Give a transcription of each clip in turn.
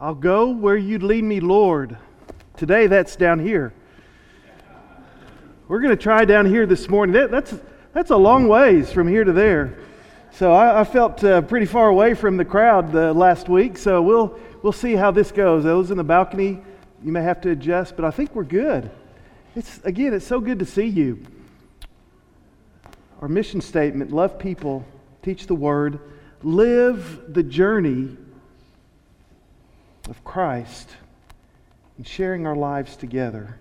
I'll go where you'd lead me, Lord. Today, that's down here. We're going to try down here this morning. That, that's, that's a long ways from here to there. So I, I felt uh, pretty far away from the crowd uh, last week. So we'll, we'll see how this goes. Those in the balcony, you may have to adjust, but I think we're good. It's, again, it's so good to see you. Our mission statement love people, teach the word, live the journey of Christ and sharing our lives together.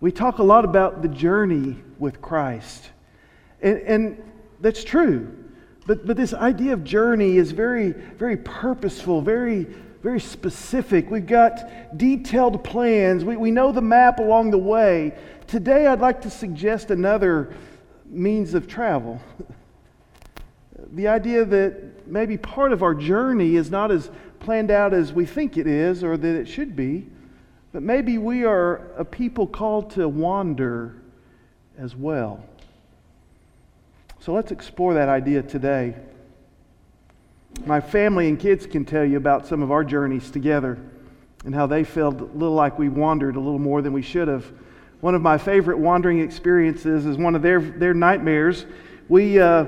We talk a lot about the journey with Christ, and, and that's true. But, but this idea of journey is very, very purposeful, very, very specific. We've got detailed plans. We, we know the map along the way. Today, I'd like to suggest another means of travel. the idea that maybe part of our journey is not as planned out as we think it is or that it should be, but maybe we are a people called to wander as well. So let's explore that idea today. My family and kids can tell you about some of our journeys together and how they felt a little like we wandered a little more than we should have. One of my favorite wandering experiences is one of their, their nightmares. We, uh,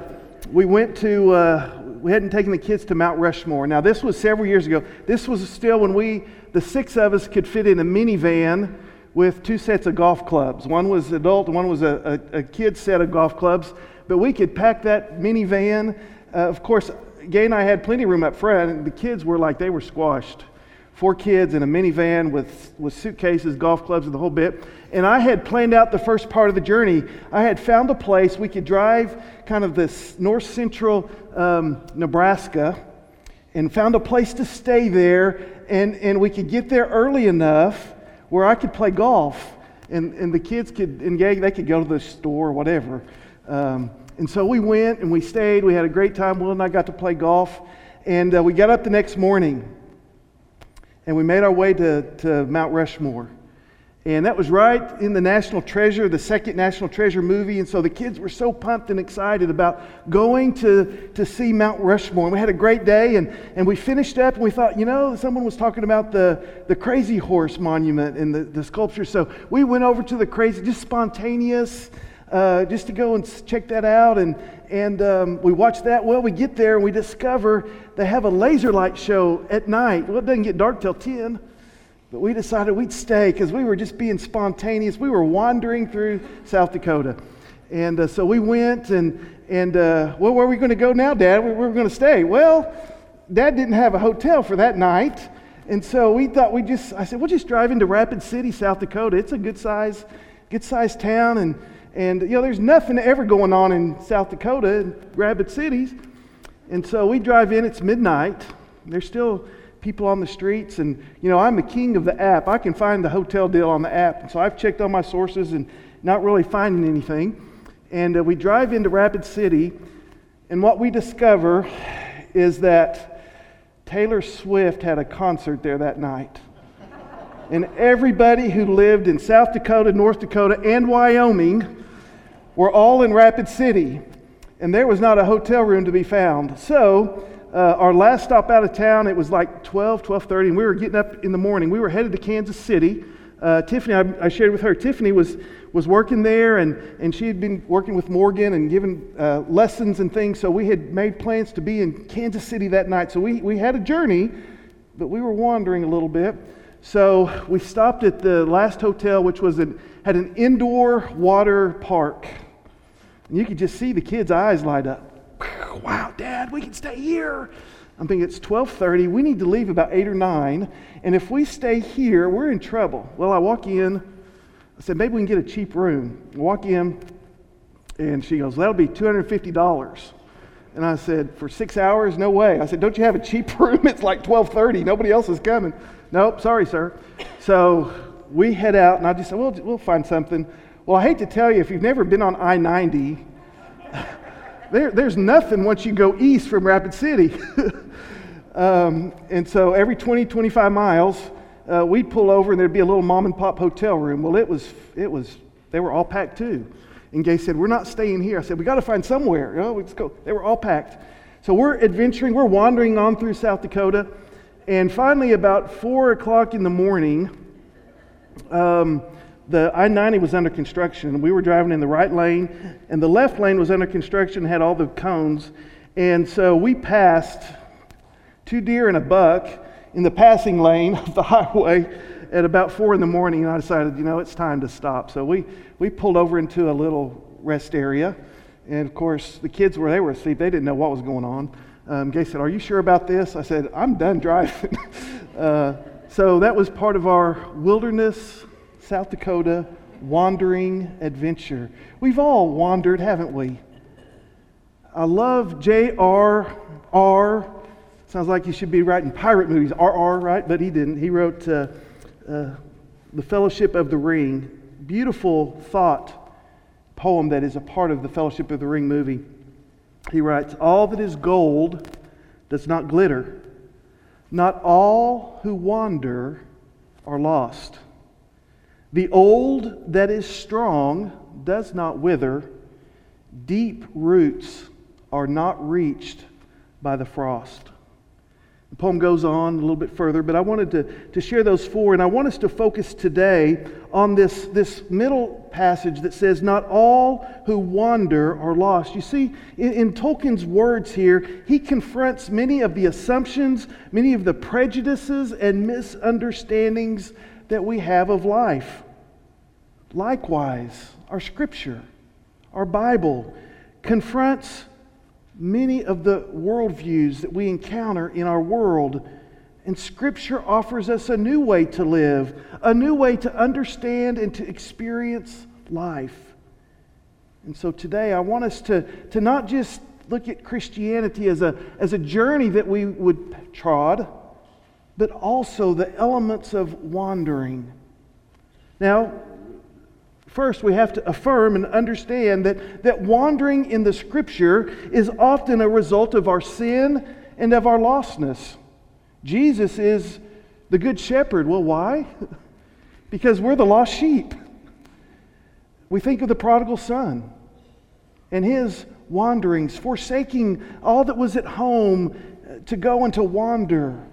we went to, uh, we hadn't taken the kids to Mount Rushmore. Now, this was several years ago. This was still when we, the six of us, could fit in a minivan with two sets of golf clubs. One was adult, one was a, a, a kid set of golf clubs. But we could pack that minivan. Uh, of course, Gay and I had plenty of room up front, and the kids were like they were squashed. Four kids in a minivan with, with suitcases, golf clubs, and the whole bit. And I had planned out the first part of the journey. I had found a place we could drive kind of this north central um, Nebraska and found a place to stay there. And, and we could get there early enough where I could play golf. And, and the kids could engage, they could go to the store or whatever. Um, and so we went and we stayed. We had a great time. Will and I got to play golf. And uh, we got up the next morning and we made our way to, to Mount Rushmore. And that was right in the National Treasure, the second National Treasure movie. And so the kids were so pumped and excited about going to, to see Mount Rushmore. And we had a great day. And, and we finished up and we thought, you know, someone was talking about the, the Crazy Horse Monument and the, the sculpture. So we went over to the Crazy, just spontaneous, uh, just to go and check that out. And, and um, we watch that. Well, we get there and we discover they have a laser light show at night. Well, it doesn't get dark till 10. But we decided we'd stay because we were just being spontaneous. We were wandering through South Dakota. And uh, so we went, and, and uh, well, where are we going to go now, Dad? We were going to stay. Well, Dad didn't have a hotel for that night. And so we thought we just, I said, we'll just drive into Rapid City, South Dakota. It's a good size, good size town. And, and, you know, there's nothing ever going on in South Dakota, in Rapid Cities. And so we drive in, it's midnight. There's still people on the streets. And, you know, I'm the king of the app. I can find the hotel deal on the app. And so I've checked all my sources and not really finding anything. And uh, we drive into Rapid City, and what we discover is that Taylor Swift had a concert there that night. and everybody who lived in South Dakota, North Dakota, and Wyoming were all in Rapid City. And there was not a hotel room to be found. So uh, our last stop out of town, it was like 12, 12.30, and we were getting up in the morning. We were headed to Kansas City. Uh, Tiffany, I, I, shared with her, Tiffany was, was working there, and, and she had been working with Morgan and giving uh, lessons and things, so we had made plans to be in Kansas City that night. So we, we had a journey, but we were wandering a little bit. So we stopped at the last hotel, which was an, had an indoor water park. And you could just see the kids' eyes light up wow, Dad, we can stay here. I'm thinking it's 12:30. We need to leave about eight or nine, and if we stay here, we're in trouble. Well, I walk in. I said maybe we can get a cheap room. I walk in, and she goes, "That'll be $250." And I said, "For six hours? No way." I said, "Don't you have a cheap room? It's like 12:30. Nobody else is coming." Nope, sorry, sir. So we head out, and I just said, "Well, we'll find something." Well, I hate to tell you, if you've never been on I-90 there, there's nothing once you go east from Rapid City. um, and so every 20, 25 miles, uh, we'd pull over and there'd be a little mom and pop hotel room. Well, it was, it was, they were all packed too. And Gay said, We're not staying here. I said, We got to find somewhere. You know, let's go. They were all packed. So we're adventuring, we're wandering on through South Dakota. And finally, about 4 o'clock in the morning, um, the I 90 was under construction, we were driving in the right lane, and the left lane was under construction, had all the cones. And so we passed two deer and a buck in the passing lane of the highway at about 4 in the morning, and I decided, you know, it's time to stop. So we, we pulled over into a little rest area. And of course, the kids were they were asleep. They didn't know what was going on. Um, Gay said, Are you sure about this? I said, I'm done driving. uh, so that was part of our wilderness, South Dakota wandering adventure. We've all wandered, haven't we? I love J.R.R. Sounds like he should be writing pirate movies. R.R., right? But he didn't. He wrote uh, uh, The Fellowship of the Ring. Beautiful thought poem that is a part of the Fellowship of the Ring movie. He writes, All that is gold does not glitter. Not all who wander are lost. The old that is strong does not wither. Deep roots are not reached by the frost. The poem goes on a little bit further, but I wanted to, to share those four, and I want us to focus today on this, this middle passage that says, Not all who wander are lost. You see, in, in Tolkien's words here, he confronts many of the assumptions, many of the prejudices and misunderstandings that we have of life. Likewise, our scripture, our Bible, confronts many of the worldviews that we encounter in our world. And Scripture offers us a new way to live, a new way to understand and to experience life. And so today I want us to, to not just look at Christianity as a, as a journey that we would trod, but also the elements of wandering. Now, First, we have to affirm and understand that, that wandering in the Scripture is often a result of our sin and of our lostness. Jesus is the Good Shepherd. Well, why? because we're the lost sheep. We think of the prodigal son and his wanderings, forsaking all that was at home to go and to wander,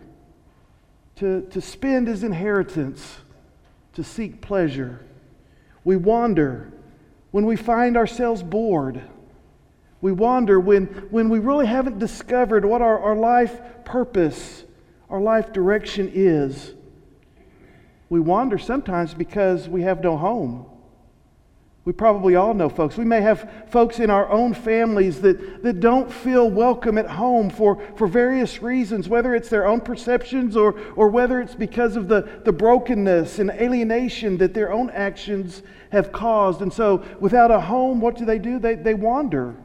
to, to spend his inheritance, to seek pleasure. We wander when we find ourselves bored. We wander when, when we really haven't discovered what our, our life purpose, our life direction is. We wander sometimes because we have no home. We probably all know folks. We may have folks in our own families that, that don't feel welcome at home for, for various reasons, whether it's their own perceptions or, or whether it's because of the, the brokenness and alienation that their own actions have caused. And so, without a home, what do they do? They, they wander.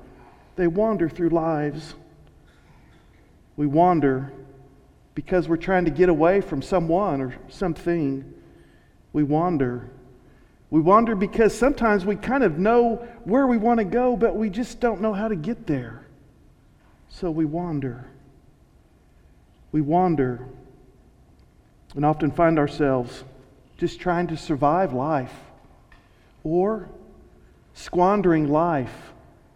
They wander through lives. We wander because we're trying to get away from someone or something. We wander we wander because sometimes we kind of know where we want to go, but we just don't know how to get there. So we wander. We wander and often find ourselves just trying to survive life or squandering life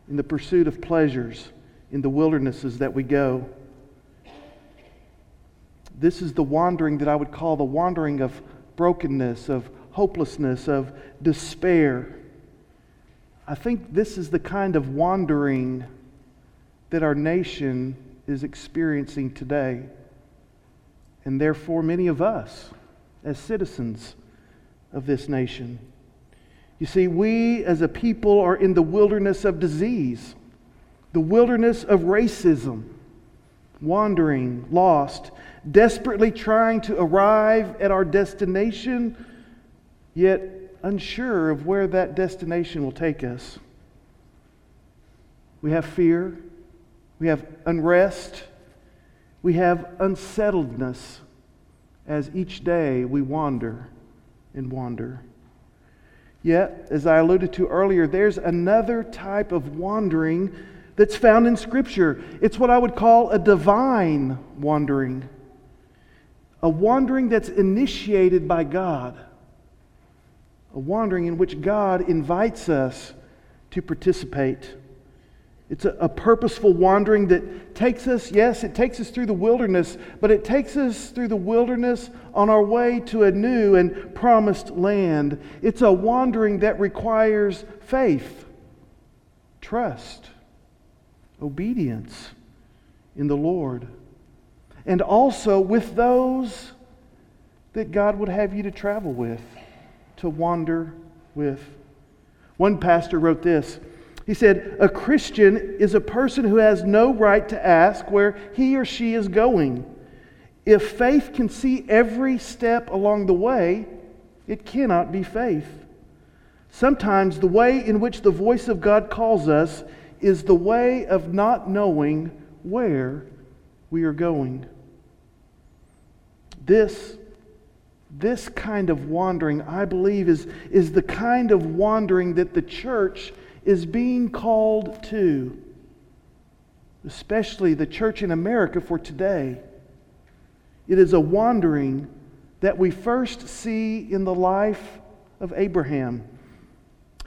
in the pursuit of pleasures in the wildernesses that we go. This is the wandering that I would call the wandering of brokenness, of hopelessness, of despair. I think this is the kind of wandering that our nation is experiencing today. And therefore, many of us, as citizens of this nation. You see, we as a people are in the wilderness of disease, the wilderness of racism, wandering, lost, desperately trying to arrive at our destination yet unsure of where that destination will take us. We have fear, we have unrest, we have unsettledness as each day we wander and wander. Yet, as I alluded to earlier, there's another type of wandering that's found in Scripture. It's what I would call a divine wandering, a wandering that's initiated by God a wandering in which God invites us to participate. It's a, a, purposeful wandering that takes us, yes, it takes us through the wilderness, but it takes us through the wilderness on our way to a new and promised land. It's a wandering that requires faith, trust, obedience in the Lord, and also with those that God would have you to travel with, to wander with. One pastor wrote this. He said, A Christian is a person who has no right to ask where he or she is going. If faith can see every step along the way, it cannot be faith. Sometimes the way in which the voice of God calls us is the way of not knowing where we are going. This, this kind of wandering, I believe, is, is the kind of wandering that the church is being called to, especially the church in America for today. It is a wandering that we first see in the life of Abraham.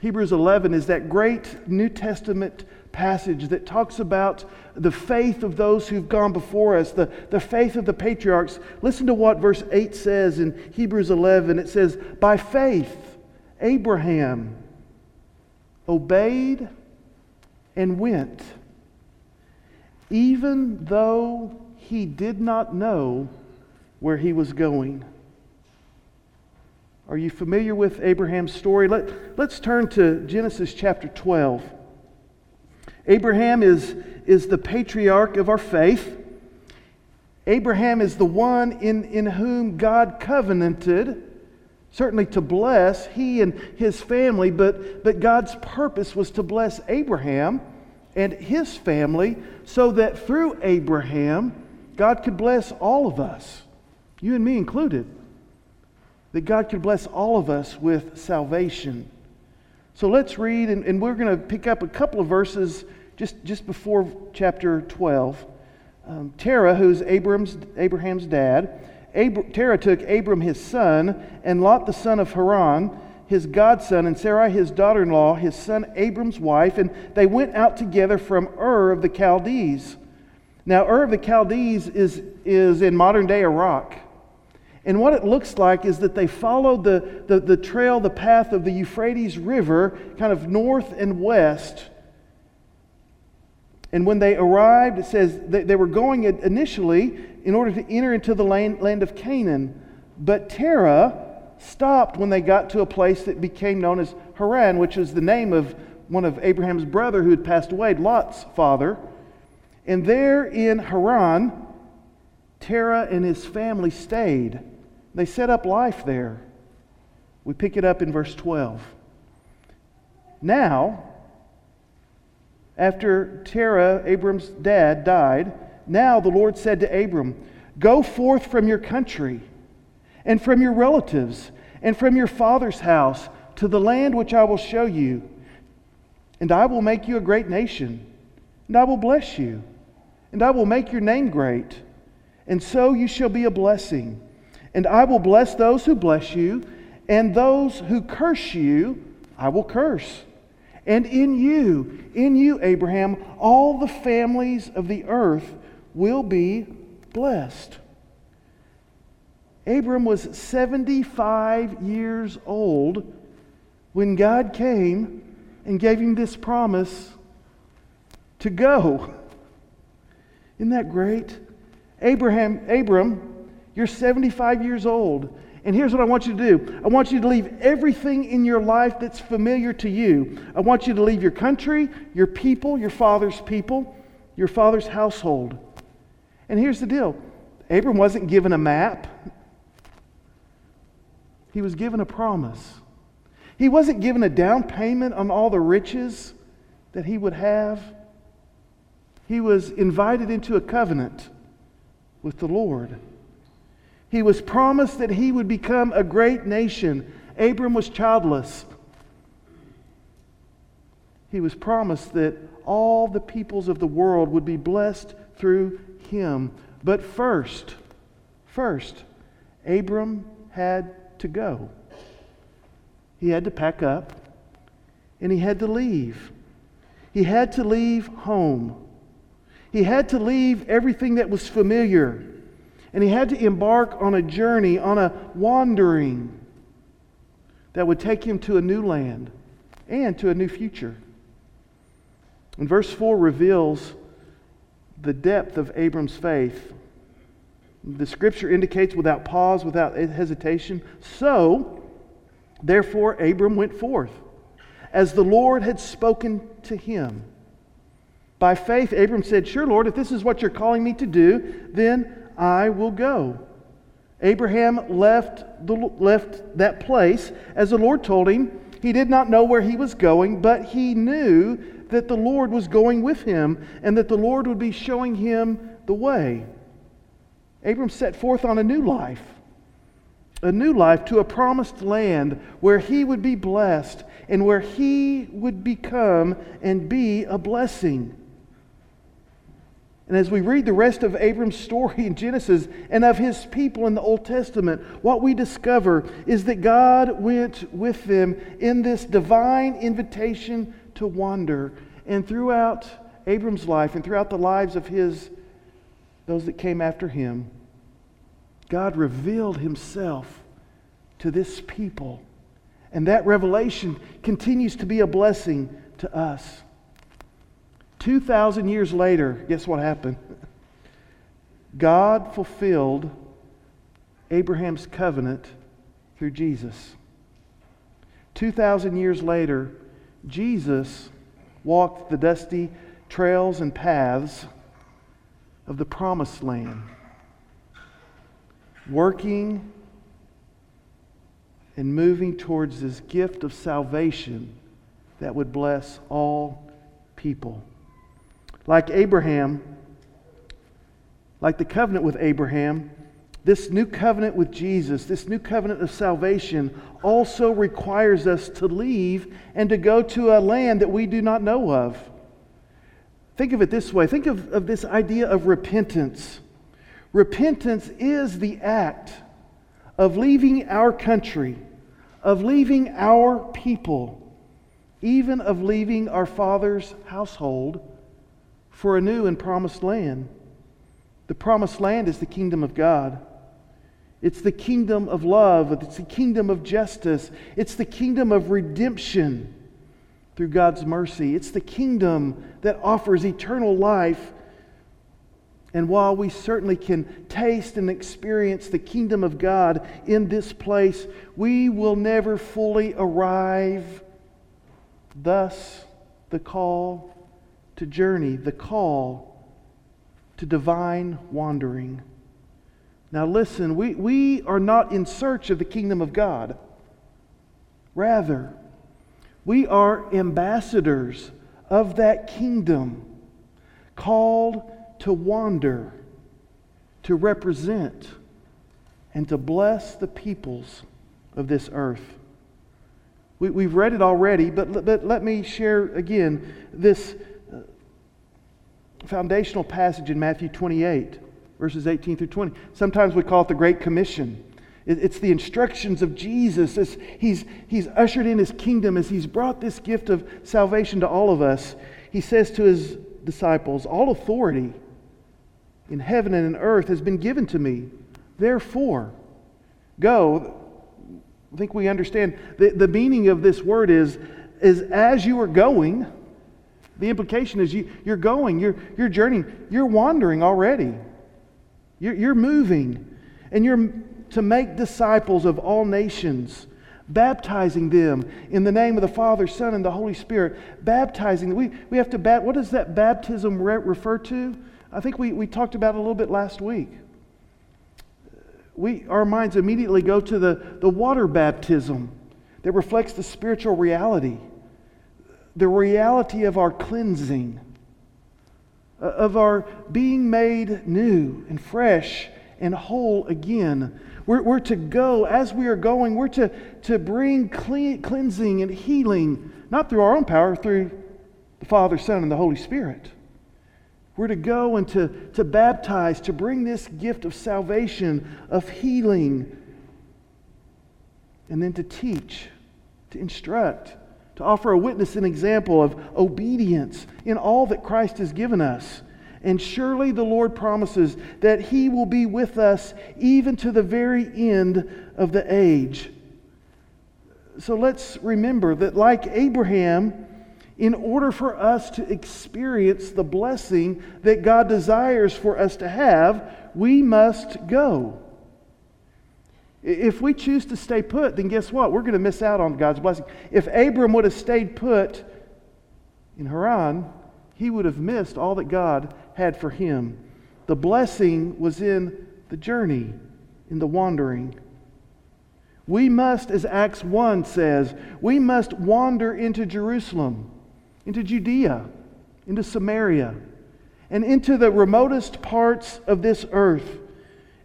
Hebrews 11 is that great New Testament passage that talks about the faith of those who've gone before us, the, the faith of the patriarchs. Listen to what verse 8 says in Hebrews 11. It says, By faith, Abraham obeyed and went, even though he did not know where he was going. Are you familiar with Abraham's story? Let, let's turn to Genesis chapter 12. Abraham is, is the patriarch of our faith. Abraham is the one in, in whom God covenanted certainly to bless he and his family, but, but God's purpose was to bless Abraham and his family so that through Abraham, God could bless all of us, you and me included. That God could bless all of us with salvation. So let's read, and, and we're going to pick up a couple of verses just, just before chapter 12. Um, Terah, who's Abraham's, Abraham's dad, Abr- Terah took Abram his son, and Lot the son of Haran, his godson, and Sarai his daughter in law, his son Abram's wife, and they went out together from Ur of the Chaldees. Now, Ur of the Chaldees is, is in modern day Iraq. And what it looks like is that they followed the, the, the trail, the path of the Euphrates River, kind of north and west. And when they arrived, it says they, they were going initially in order to enter into the land, land of Canaan. But Terah stopped when they got to a place that became known as Haran, which is the name of one of Abraham's brother who had passed away, Lot's father. And there in Haran, Terah and his family stayed. They set up life there. We pick it up in verse 12. Now, after Terah, Abram's dad, died, now the Lord said to Abram, Go forth from your country and from your relatives and from your father's house to the land which I will show you. And I will make you a great nation, and I will bless you, and I will make your name great. And so you shall be a blessing. And I will bless those who bless you, and those who curse you, I will curse. And in you, in you, Abraham, all the families of the earth will be blessed. Abram was 75 years old when God came and gave him this promise to go. Isn't that great? Abraham, Abram, you're 75 years old. And here's what I want you to do I want you to leave everything in your life that's familiar to you. I want you to leave your country, your people, your father's people, your father's household. And here's the deal Abram wasn't given a map, he was given a promise. He wasn't given a down payment on all the riches that he would have. He was invited into a covenant with the Lord. He was promised that he would become a great nation. Abram was childless. He was promised that all the peoples of the world would be blessed through him. But first, first, Abram had to go. He had to pack up and he had to leave. He had to leave home. He had to leave everything that was familiar. And he had to embark on a journey, on a wandering that would take him to a new land and to a new future. And verse 4 reveals the depth of Abram's faith. The scripture indicates without pause, without hesitation. So, therefore, Abram went forth as the Lord had spoken to him. By faith, Abram said, Sure, Lord, if this is what you're calling me to do, then I will go. Abraham left, the, left that place as the Lord told him. He did not know where he was going, but he knew that the Lord was going with him and that the Lord would be showing him the way. Abram set forth on a new life, a new life to a promised land where he would be blessed and where he would become and be a blessing. And as we read the rest of Abram's story in Genesis and of his people in the Old Testament, what we discover is that God went with them in this divine invitation to wander. And throughout Abram's life and throughout the lives of his those that came after him, God revealed himself to this people. And that revelation continues to be a blessing to us. 2,000 years later, guess what happened? God fulfilled Abraham's covenant through Jesus. 2,000 years later, Jesus walked the dusty trails and paths of the promised land, working and moving towards this gift of salvation that would bless all people. Like Abraham, like the covenant with Abraham, this new covenant with Jesus, this new covenant of salvation, also requires us to leave and to go to a land that we do not know of. Think of it this way think of, of this idea of repentance. Repentance is the act of leaving our country, of leaving our people, even of leaving our Father's household for a new and promised land. The promised land is the kingdom of God. It's the kingdom of love. It's the kingdom of justice. It's the kingdom of redemption through God's mercy. It's the kingdom that offers eternal life. And while we certainly can taste and experience the kingdom of God in this place, we will never fully arrive. Thus, the call to journey, the call to divine wandering. Now, listen, we, we are not in search of the kingdom of God. Rather, we are ambassadors of that kingdom, called to wander, to represent, and to bless the peoples of this earth. We, have read it already, but, but let me share again this foundational passage in Matthew 28, verses 18 through 20. Sometimes we call it the Great Commission. It's the instructions of Jesus as he's, he's ushered in his kingdom, as he's brought this gift of salvation to all of us. He says to his disciples, All authority in heaven and in earth has been given to me. Therefore, go. I think we understand the, the meaning of this word is, is as you are going, the implication is you, you're going, you're, you're journeying, you're wandering already. You're, you're moving. And you're to make disciples of all nations, baptizing them in the name of the Father, Son, and the Holy Spirit. Baptizing. We, we have to, bat, what does that baptism re- refer to? I think we, we talked about a little bit last week. We, our minds immediately go to the, the water baptism that reflects the spiritual reality the reality of our cleansing, uh, of our being made new and fresh and whole again. We're, we're to go, as we are going, we're to, to bring clean, cleansing and healing, not through our own power, through the Father, Son, and the Holy Spirit. We're to go and to, to baptize, to bring this gift of salvation, of healing, and then to teach, to instruct, to offer a witness and example of obedience in all that Christ has given us. And surely the Lord promises that He will be with us even to the very end of the age. So let's remember that, like Abraham, in order for us to experience the blessing that God desires for us to have, we must go. If we choose to stay put, then guess what? We're going to miss out on God's blessing. If Abram would have stayed put in Haran, he would have missed all that God had for him. The blessing was in the journey, in the wandering. We must, as Acts 1 says, we must wander into Jerusalem, into Judea, into Samaria, and into the remotest parts of this earth.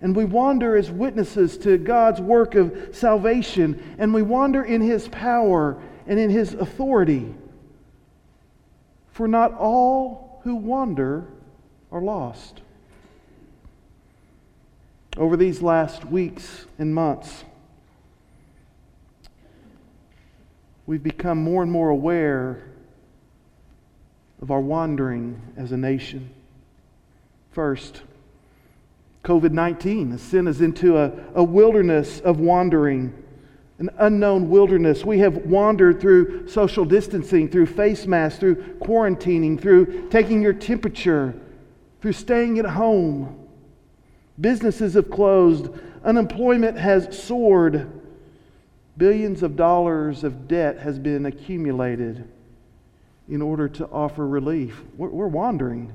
And we wander as witnesses to God's work of salvation, and we wander in His power and in His authority. For not all who wander are lost. Over these last weeks and months, we've become more and more aware of our wandering as a nation. First, COVID 19 has sent us into a, a wilderness of wandering, an unknown wilderness. We have wandered through social distancing, through face masks, through quarantining, through taking your temperature, through staying at home. Businesses have closed, unemployment has soared, billions of dollars of debt has been accumulated in order to offer relief. We're, we're wandering.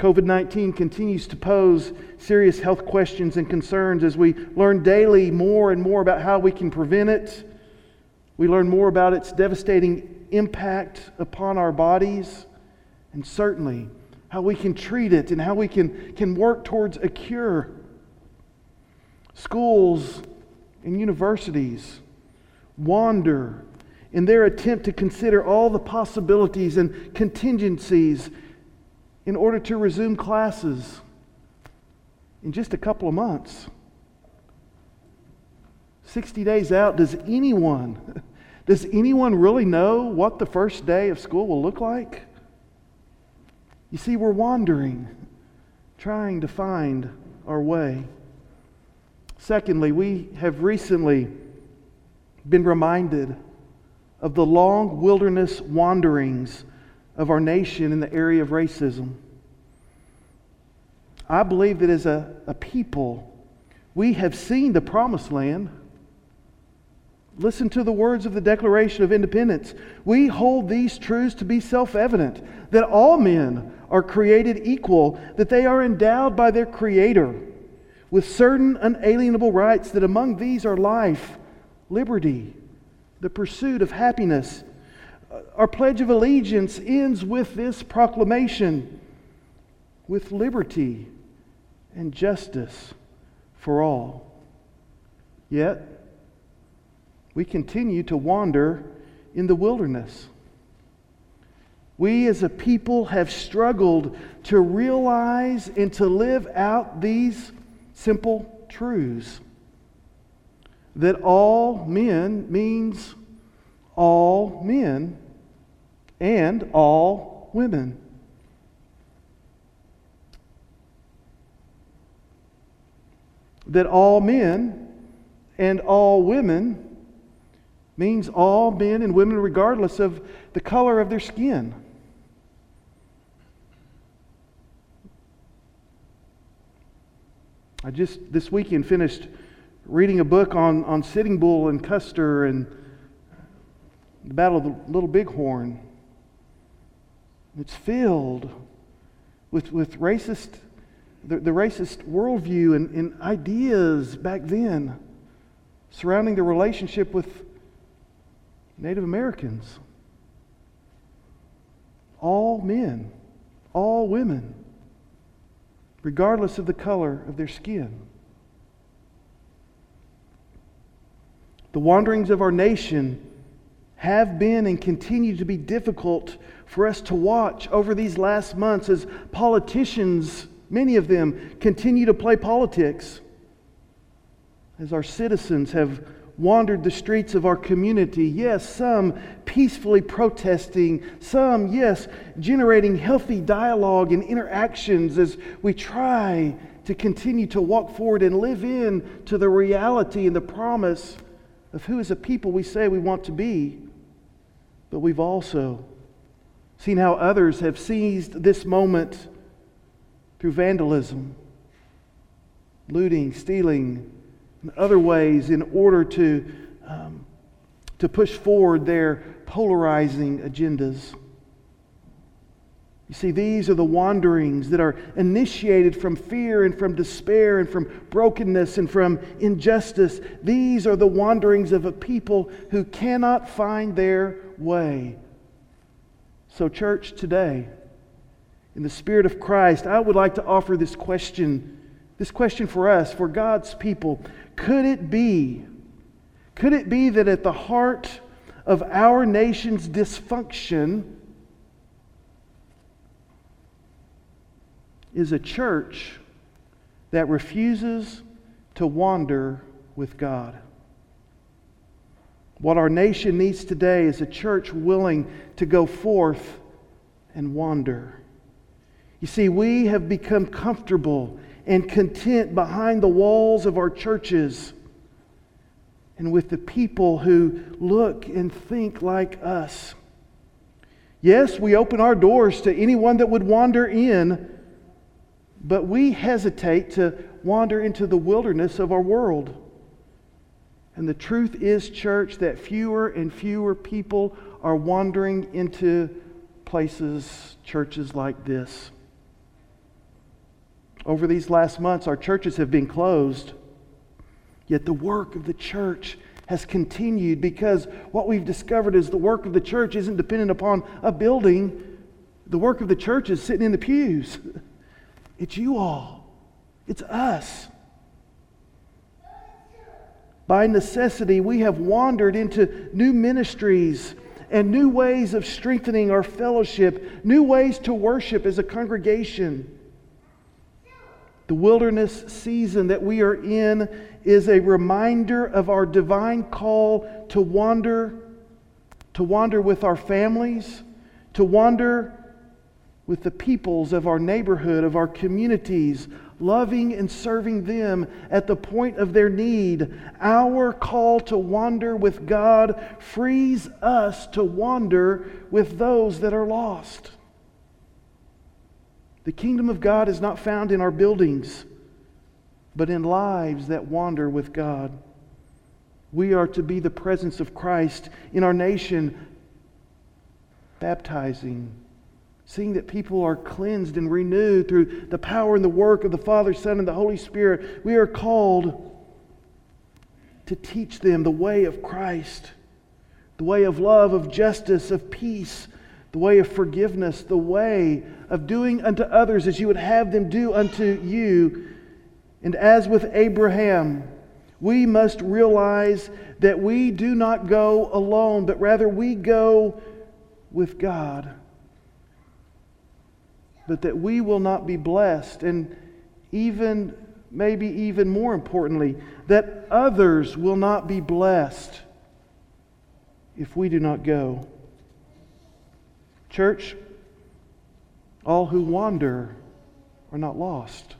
COVID 19 continues to pose serious health questions and concerns as we learn daily more and more about how we can prevent it. We learn more about its devastating impact upon our bodies, and certainly how we can treat it and how we can, can work towards a cure. Schools and universities wander in their attempt to consider all the possibilities and contingencies in order to resume classes in just a couple of months. 60 days out, does anyone, does anyone really know what the first day of school will look like? You see, we're wandering, trying to find our way. Secondly, we have recently been reminded of the long wilderness wanderings of our nation in the area of racism. I believe that as a, a people, we have seen the promised land. Listen to the words of the Declaration of Independence. We hold these truths to be self evident that all men are created equal, that they are endowed by their Creator with certain unalienable rights, that among these are life, liberty, the pursuit of happiness, our Pledge of Allegiance ends with this proclamation with liberty and justice for all. Yet, we continue to wander in the wilderness. We as a people have struggled to realize and to live out these simple truths that all men means all men and all women. That all men and all women means all men and women, regardless of the color of their skin. I just this weekend finished reading a book on, on Sitting Bull and Custer and the Battle of the Little Bighorn. It's filled with, with racist, the, the racist worldview and, and ideas back then surrounding the relationship with Native Americans. All men, all women, regardless of the color of their skin. The wanderings of our nation have been and continue to be difficult for us to watch over these last months as politicians, many of them, continue to play politics, as our citizens have wandered the streets of our community. Yes, some peacefully protesting, some, yes, generating healthy dialogue and interactions as we try to continue to walk forward and live in to the reality and the promise of who is a people we say we want to be. But we've also seen how others have seized this moment through vandalism, looting, stealing, and other ways in order to, um, to push forward their polarizing agendas. You see, these are the wanderings that are initiated from fear and from despair and from brokenness and from injustice. These are the wanderings of a people who cannot find their way. So, church, today, in the Spirit of Christ, I would like to offer this question, this question for us, for God's people. Could it be, could it be that at the heart of our nation's dysfunction is a church that refuses to wander with God? What our nation needs today is a church willing to go forth and wander. You see, we have become comfortable and content behind the walls of our churches and with the people who look and think like us. Yes, we open our doors to anyone that would wander in, but we hesitate to wander into the wilderness of our world. And the truth is, church, that fewer and fewer people are wandering into places, churches like this. Over these last months, our churches have been closed, yet the work of the church has continued because what we've discovered is the work of the church isn't dependent upon a building. The work of the church is sitting in the pews. It's you all, it's us. By necessity, we have wandered into new ministries and new ways of strengthening our fellowship, new ways to worship as a congregation. The wilderness season that we are in is a reminder of our divine call to wander, to wander with our families, to wander with the peoples of our neighborhood, of our communities, loving and serving them at the point of their need. Our call to wander with God frees us to wander with those that are lost. The kingdom of God is not found in our buildings, but in lives that wander with God. We are to be the presence of Christ in our nation, baptizing, seeing that people are cleansed and renewed through the power and the work of the Father, Son, and the Holy Spirit, we are called to teach them the way of Christ, the way of love, of justice, of peace, the way of forgiveness, the way of doing unto others as you would have them do unto you. And as with Abraham, we must realize that we do not go alone, but rather we go with God but that we will not be blessed. And even, maybe even more importantly, that others will not be blessed if we do not go. Church, all who wander are not lost.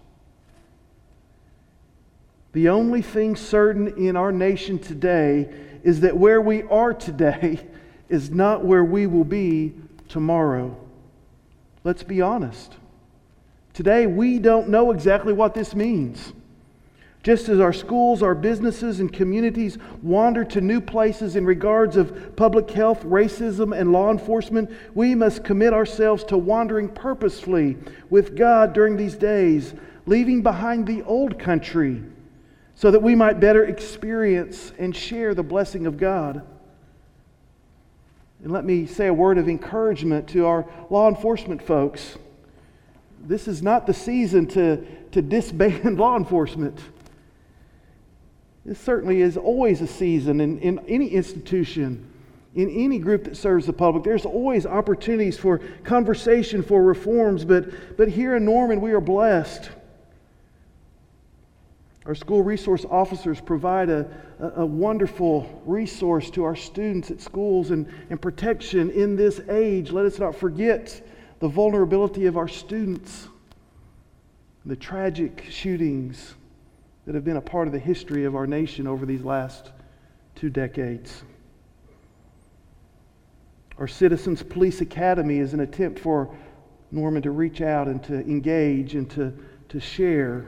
The only thing certain in our nation today is that where we are today is not where we will be tomorrow. Let's be honest. Today, we don't know exactly what this means. Just as our schools, our businesses, and communities wander to new places in regards of public health, racism, and law enforcement, we must commit ourselves to wandering purposefully with God during these days, leaving behind the old country so that we might better experience and share the blessing of God. And let me say a word of encouragement to our law enforcement folks. This is not the season to, to disband law enforcement. This certainly is always a season in, in any institution, in any group that serves the public. There's always opportunities for conversation, for reforms, but, but here in Norman, we are blessed. Our school resource officers provide a, a, wonderful resource to our students at schools and, and protection in this age. Let us not forget the vulnerability of our students, the tragic shootings that have been a part of the history of our nation over these last two decades. Our Citizens Police Academy is an attempt for Norman to reach out and to engage and to, to share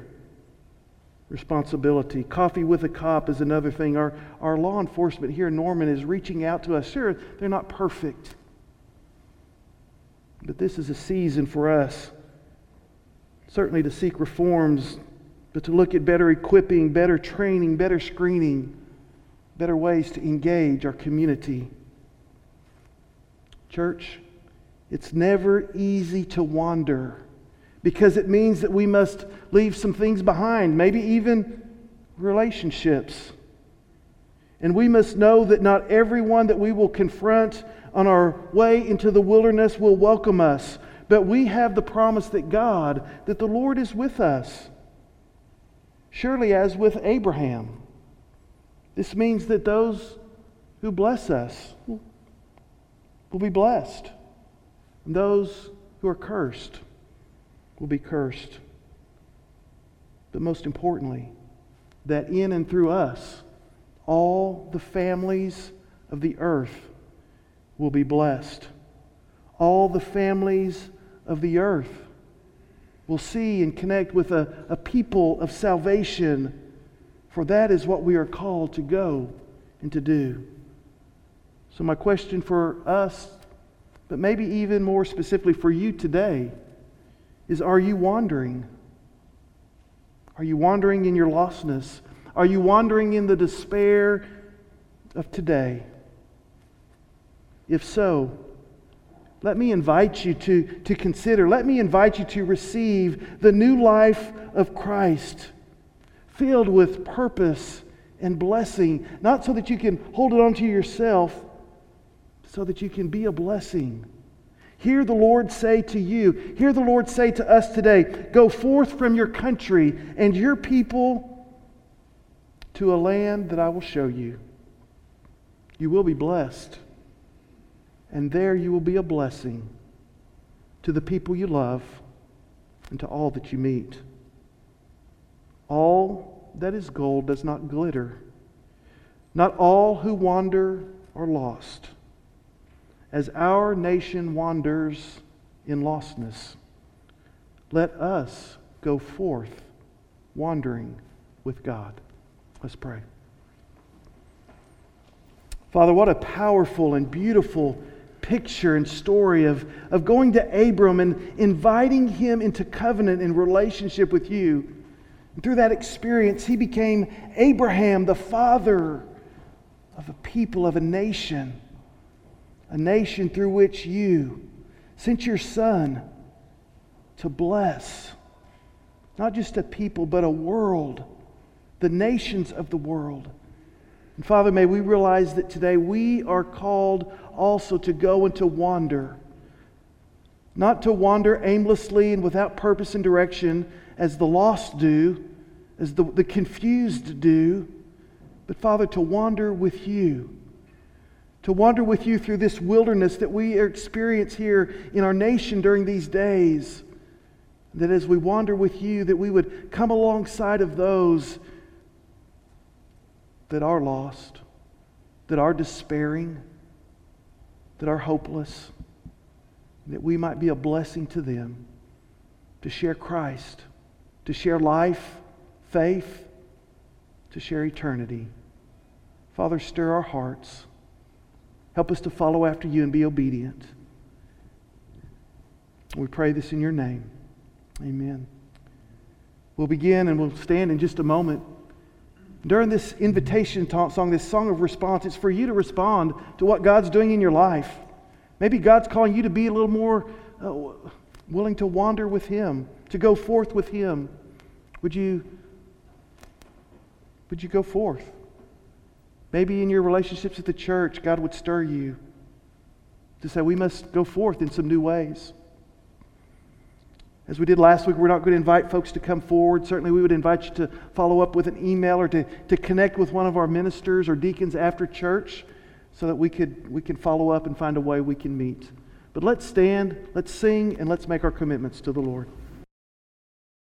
responsibility. Coffee with a Cop is another thing. Our, our law enforcement here in Norman is reaching out to us. Sure, they're not perfect, but this is a season for us, certainly to seek reforms, but to look at better equipping, better training, better screening, better ways to engage our community. Church, it's never easy to wander because it means that we must leave some things behind, maybe even relationships. And we must know that not everyone that we will confront on our way into the wilderness will welcome us, but we have the promise that God, that the Lord is with us. Surely, as with Abraham, this means that those who bless us will be blessed, and those who are cursed will be cursed. But most importantly, that in and through us, all the families of the earth will be blessed. All the families of the earth will see and connect with a, a people of salvation, for that is what we are called to go and to do. So, my question for us, but maybe even more specifically for you today, is Are you wandering? Are you wandering in your lostness? Are you wandering in the despair of today? If so, let me invite you to, to consider, let me invite you to receive the new life of Christ, filled with purpose and blessing, not so that you can hold it onto yourself, so that you can be a blessing Hear the Lord say to you, hear the Lord say to us today go forth from your country and your people to a land that I will show you. You will be blessed, and there you will be a blessing to the people you love and to all that you meet. All that is gold does not glitter. Not all who wander are lost as our nation wanders in lostness, let us go forth wandering with God. Let's pray. Father, what a powerful and beautiful picture and story of, of going to Abram and inviting him into covenant and relationship with you. And through that experience, he became Abraham, the father of a people, of a nation a nation through which you sent your Son to bless not just a people, but a world, the nations of the world. And Father, may we realize that today we are called also to go and to wander. Not to wander aimlessly and without purpose and direction as the lost do, as the, the confused do, but Father, to wander with you to wander with you through this wilderness that we experience here in our nation during these days. That as we wander with you, that we would come alongside of those that are lost, that are despairing, that are hopeless, that we might be a blessing to them to share Christ, to share life, faith, to share eternity. Father, stir our hearts. Help us to follow after you and be obedient. We pray this in your name. Amen. We'll begin and we'll stand in just a moment. During this invitation song, this song of response, it's for you to respond to what God's doing in your life. Maybe God's calling you to be a little more uh, willing to wander with Him, to go forth with Him. Would you, would you go forth? Maybe in your relationships with the church, God would stir you to say, we must go forth in some new ways. As we did last week, we're not going to invite folks to come forward. Certainly, we would invite you to follow up with an email or to, to connect with one of our ministers or deacons after church so that we, could, we can follow up and find a way we can meet. But let's stand, let's sing, and let's make our commitments to the Lord.